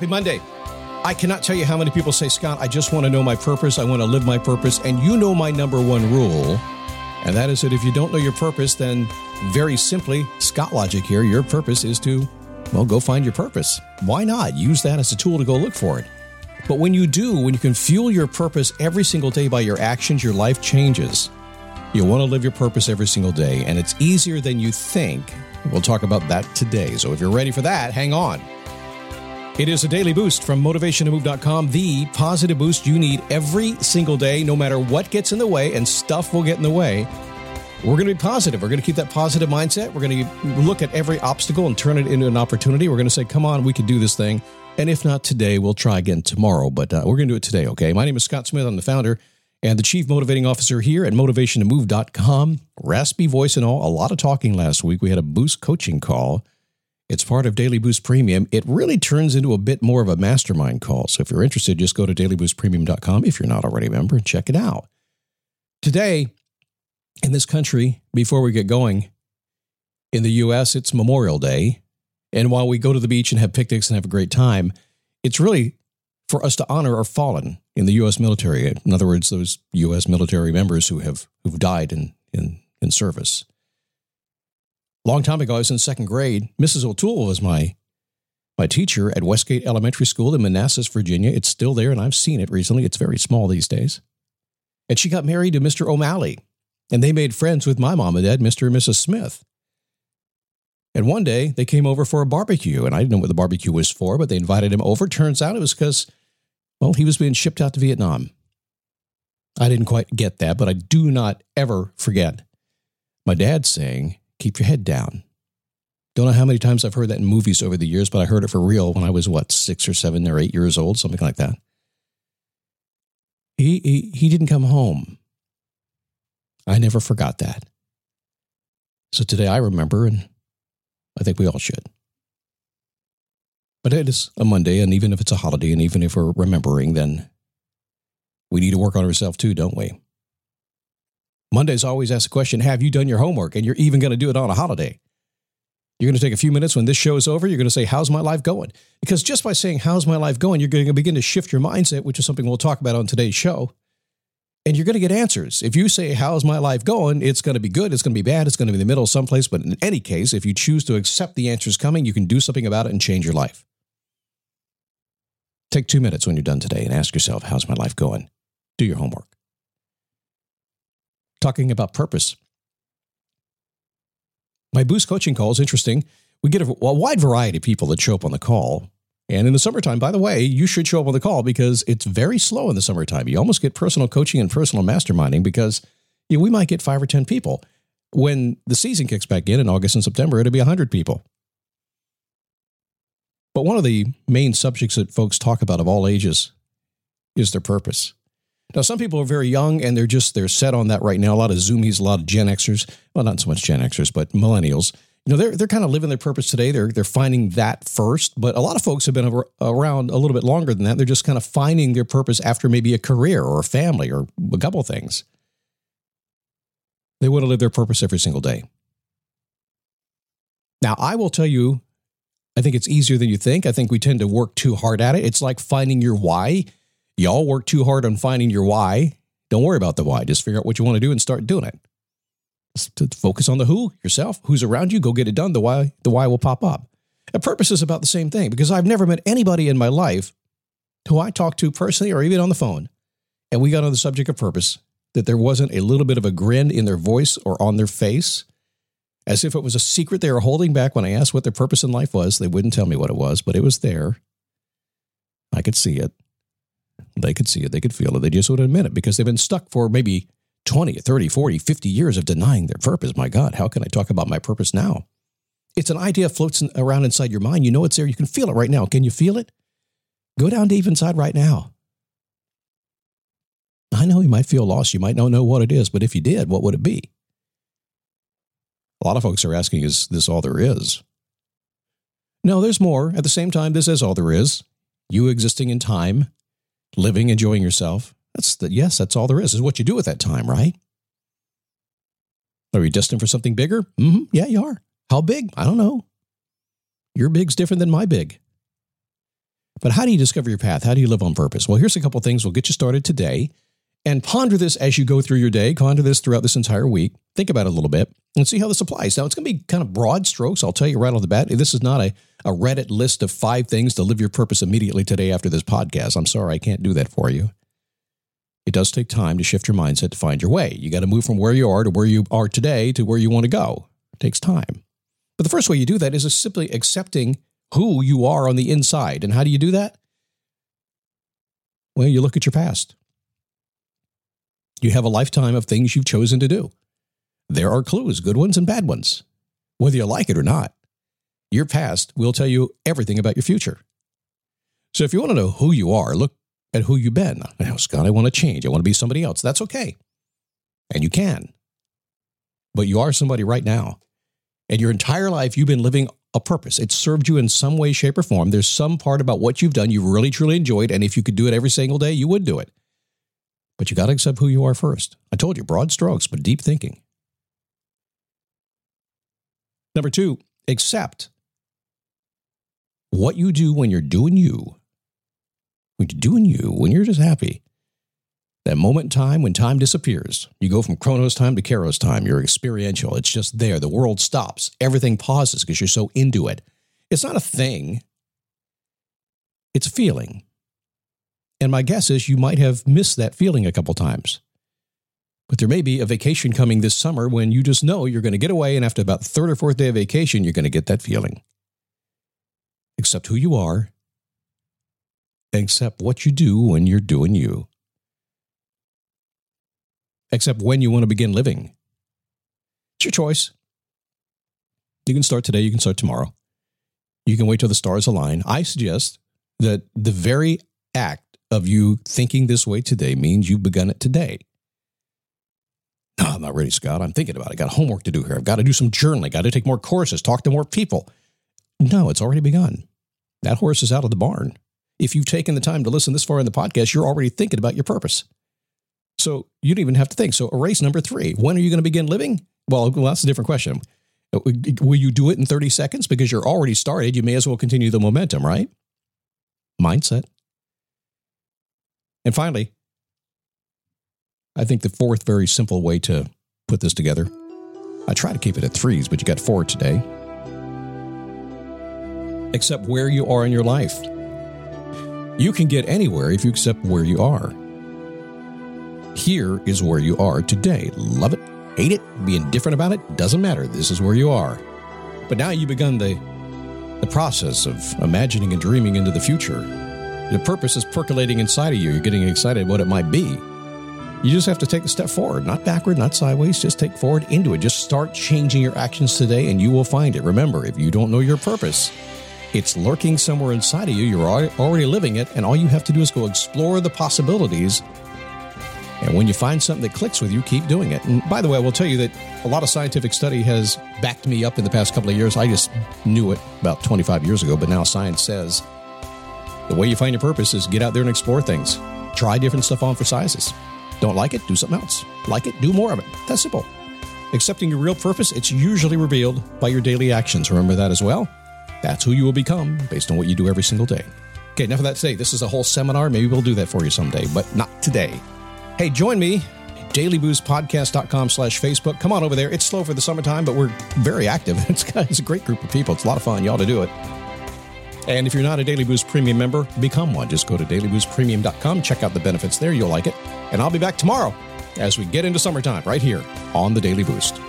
Happy Monday. I cannot tell you how many people say, Scott, I just want to know my purpose. I want to live my purpose. And you know my number one rule, and that is that if you don't know your purpose, then very simply, Scott Logic here, your purpose is to, well, go find your purpose. Why not? Use that as a tool to go look for it. But when you do, when you can fuel your purpose every single day by your actions, your life changes. You want to live your purpose every single day, and it's easier than you think. We'll talk about that today. So if you're ready for that, hang on. It is a daily boost from motivationtomove.com, the positive boost you need every single day, no matter what gets in the way, and stuff will get in the way. We're going to be positive. We're going to keep that positive mindset. We're going to look at every obstacle and turn it into an opportunity. We're going to say, come on, we can do this thing. And if not today, we'll try again tomorrow. But uh, we're going to do it today, okay? My name is Scott Smith. I'm the founder and the chief motivating officer here at motivationtomove.com. Raspy voice and all. A lot of talking last week. We had a boost coaching call. It's part of Daily Boost Premium. It really turns into a bit more of a mastermind call. So if you're interested, just go to dailyboostpremium.com if you're not already a member and check it out. Today, in this country, before we get going, in the US, it's Memorial Day. And while we go to the beach and have picnics and have a great time, it's really for us to honor our fallen in the U.S. military. In other words, those U.S. military members who have who've died in in, in service. Long time ago, I was in second grade. Mrs. O'Toole was my my teacher at Westgate Elementary School in Manassas, Virginia. It's still there, and I've seen it recently. It's very small these days. And she got married to Mr. O'Malley, and they made friends with my mom and dad, Mr. and Mrs. Smith. And one day they came over for a barbecue, and I didn't know what the barbecue was for, but they invited him over. Turns out it was because, well, he was being shipped out to Vietnam. I didn't quite get that, but I do not ever forget my dad saying, Keep your head down. Don't know how many times I've heard that in movies over the years, but I heard it for real when I was, what, six or seven or eight years old, something like that. He, he, he didn't come home. I never forgot that. So today I remember, and I think we all should. But it is a Monday, and even if it's a holiday, and even if we're remembering, then we need to work on ourselves too, don't we? Mondays always ask the question Have you done your homework? And you're even going to do it on a holiday. You're going to take a few minutes when this show is over. You're going to say, How's my life going? Because just by saying, How's my life going, you're going to begin to shift your mindset, which is something we'll talk about on today's show and you're going to get answers. If you say, How's my life going? It's going to be good, it's going to be bad, it's going to be in the middle someplace. But in any case, if you choose to accept the answers coming, you can do something about it and change your life. Take two minutes when you're done today and ask yourself, How's my life going? Do your homework. Talking about purpose. My boost coaching call is interesting. We get a, a wide variety of people that show up on the call. And in the summertime, by the way, you should show up on the call because it's very slow in the summertime. You almost get personal coaching and personal masterminding because you know, we might get five or 10 people. When the season kicks back in in August and September, it'll be 100 people. But one of the main subjects that folks talk about of all ages is their purpose. Now, some people are very young and they're just they're set on that right now. A lot of Zoomies, a lot of Gen Xers, well, not so much Gen Xers, but millennials you know they're they're kind of living their purpose today. They're they're finding that first, but a lot of folks have been around a little bit longer than that. They're just kind of finding their purpose after maybe a career or a family or a couple things. They want to live their purpose every single day. Now, I will tell you, I think it's easier than you think. I think we tend to work too hard at it. It's like finding your why. Y'all work too hard on finding your why. Don't worry about the why. Just figure out what you want to do and start doing it to focus on the who yourself, who's around you, go get it done. The why, the why will pop up. A purpose is about the same thing because I've never met anybody in my life who I talked to personally or even on the phone, and we got on the subject of purpose that there wasn't a little bit of a grin in their voice or on their face, as if it was a secret they were holding back when I asked what their purpose in life was. They wouldn't tell me what it was, but it was there. I could see it. They could see it. They could feel it. They just wouldn't admit it because they've been stuck for maybe 20, 30, 40, 50 years of denying their purpose. My God, how can I talk about my purpose now? It's an idea floats around inside your mind. You know it's there. You can feel it right now. Can you feel it? Go down deep inside right now. I know you might feel lost. You might not know what it is, but if you did, what would it be? A lot of folks are asking, is this all there is? No, there's more. At the same time, this is all there is. You existing in time, living, enjoying yourself, that's the, yes, that's all there is, is what you do with that time, right? Are you destined for something bigger? Mm-hmm. Yeah, you are. How big? I don't know. Your big's different than my big. But how do you discover your path? How do you live on purpose? Well, here's a couple things. We'll get you started today and ponder this as you go through your day. Ponder this throughout this entire week. Think about it a little bit and see how this applies. Now, it's going to be kind of broad strokes. I'll tell you right off the bat. This is not a, a Reddit list of five things to live your purpose immediately today after this podcast. I'm sorry, I can't do that for you. It does take time to shift your mindset to find your way. You got to move from where you are to where you are today to where you want to go. It takes time. But the first way you do that is simply accepting who you are on the inside. And how do you do that? Well, you look at your past. You have a lifetime of things you've chosen to do. There are clues, good ones and bad ones, whether you like it or not. Your past will tell you everything about your future. So if you want to know who you are, look at who you've been. Now, Scott, I want to change. I want to be somebody else. That's okay. And you can. But you are somebody right now. And your entire life, you've been living a purpose. It served you in some way, shape, or form. There's some part about what you've done you really, truly enjoyed. And if you could do it every single day, you would do it. But you got to accept who you are first. I told you, broad strokes, but deep thinking. Number two, accept what you do when you're doing you. When you're doing you, when you're just happy. That moment in time when time disappears. You go from Chronos time to Kairos time. You're experiential. It's just there. The world stops. Everything pauses because you're so into it. It's not a thing, it's a feeling. And my guess is you might have missed that feeling a couple times. But there may be a vacation coming this summer when you just know you're going to get away, and after about the third or fourth day of vacation, you're going to get that feeling. Accept who you are, accept what you do when you're doing you. Accept when you want to begin living. It's your choice. You can start today, you can start tomorrow. You can wait till the stars align. I suggest that the very act of you thinking this way today means you've begun it today. I'm not ready, Scott. I'm thinking about it. I got homework to do here. I've got to do some journaling. Got to take more courses, talk to more people. No, it's already begun. That horse is out of the barn. If you've taken the time to listen this far in the podcast, you're already thinking about your purpose. So you don't even have to think. So erase number three. When are you going to begin living? Well, well, that's a different question. Will you do it in 30 seconds? Because you're already started. You may as well continue the momentum, right? Mindset. And finally, I think the fourth very simple way to put this together, I try to keep it at threes, but you got four today. Accept where you are in your life. You can get anywhere if you accept where you are. Here is where you are today. Love it, hate it, be indifferent about it, doesn't matter. This is where you are. But now you've begun the, the process of imagining and dreaming into the future. The purpose is percolating inside of you. You're getting excited what it might be. You just have to take a step forward, not backward, not sideways, just take forward into it. Just start changing your actions today and you will find it. Remember, if you don't know your purpose, it's lurking somewhere inside of you. You're already living it, and all you have to do is go explore the possibilities. And when you find something that clicks with you, keep doing it. And by the way, I will tell you that a lot of scientific study has backed me up in the past couple of years. I just knew it about 25 years ago, but now science says the way you find your purpose is get out there and explore things. Try different stuff on for sizes. Don't like it? Do something else. Like it? Do more of it. That's simple. Accepting your real purpose, it's usually revealed by your daily actions. Remember that as well? That's who you will become based on what you do every single day. Okay, enough of that today. This is a whole seminar. Maybe we'll do that for you someday, but not today. Hey, join me, dailyboostpodcast.com slash Facebook. Come on over there. It's slow for the summertime, but we're very active. It's, it's a great group of people. It's a lot of fun. Ought to do it. And if you're not a Daily Boost Premium member, become one. Just go to dailyboostpremium.com, check out the benefits there. You'll like it. And I'll be back tomorrow as we get into summertime right here on the Daily Boost.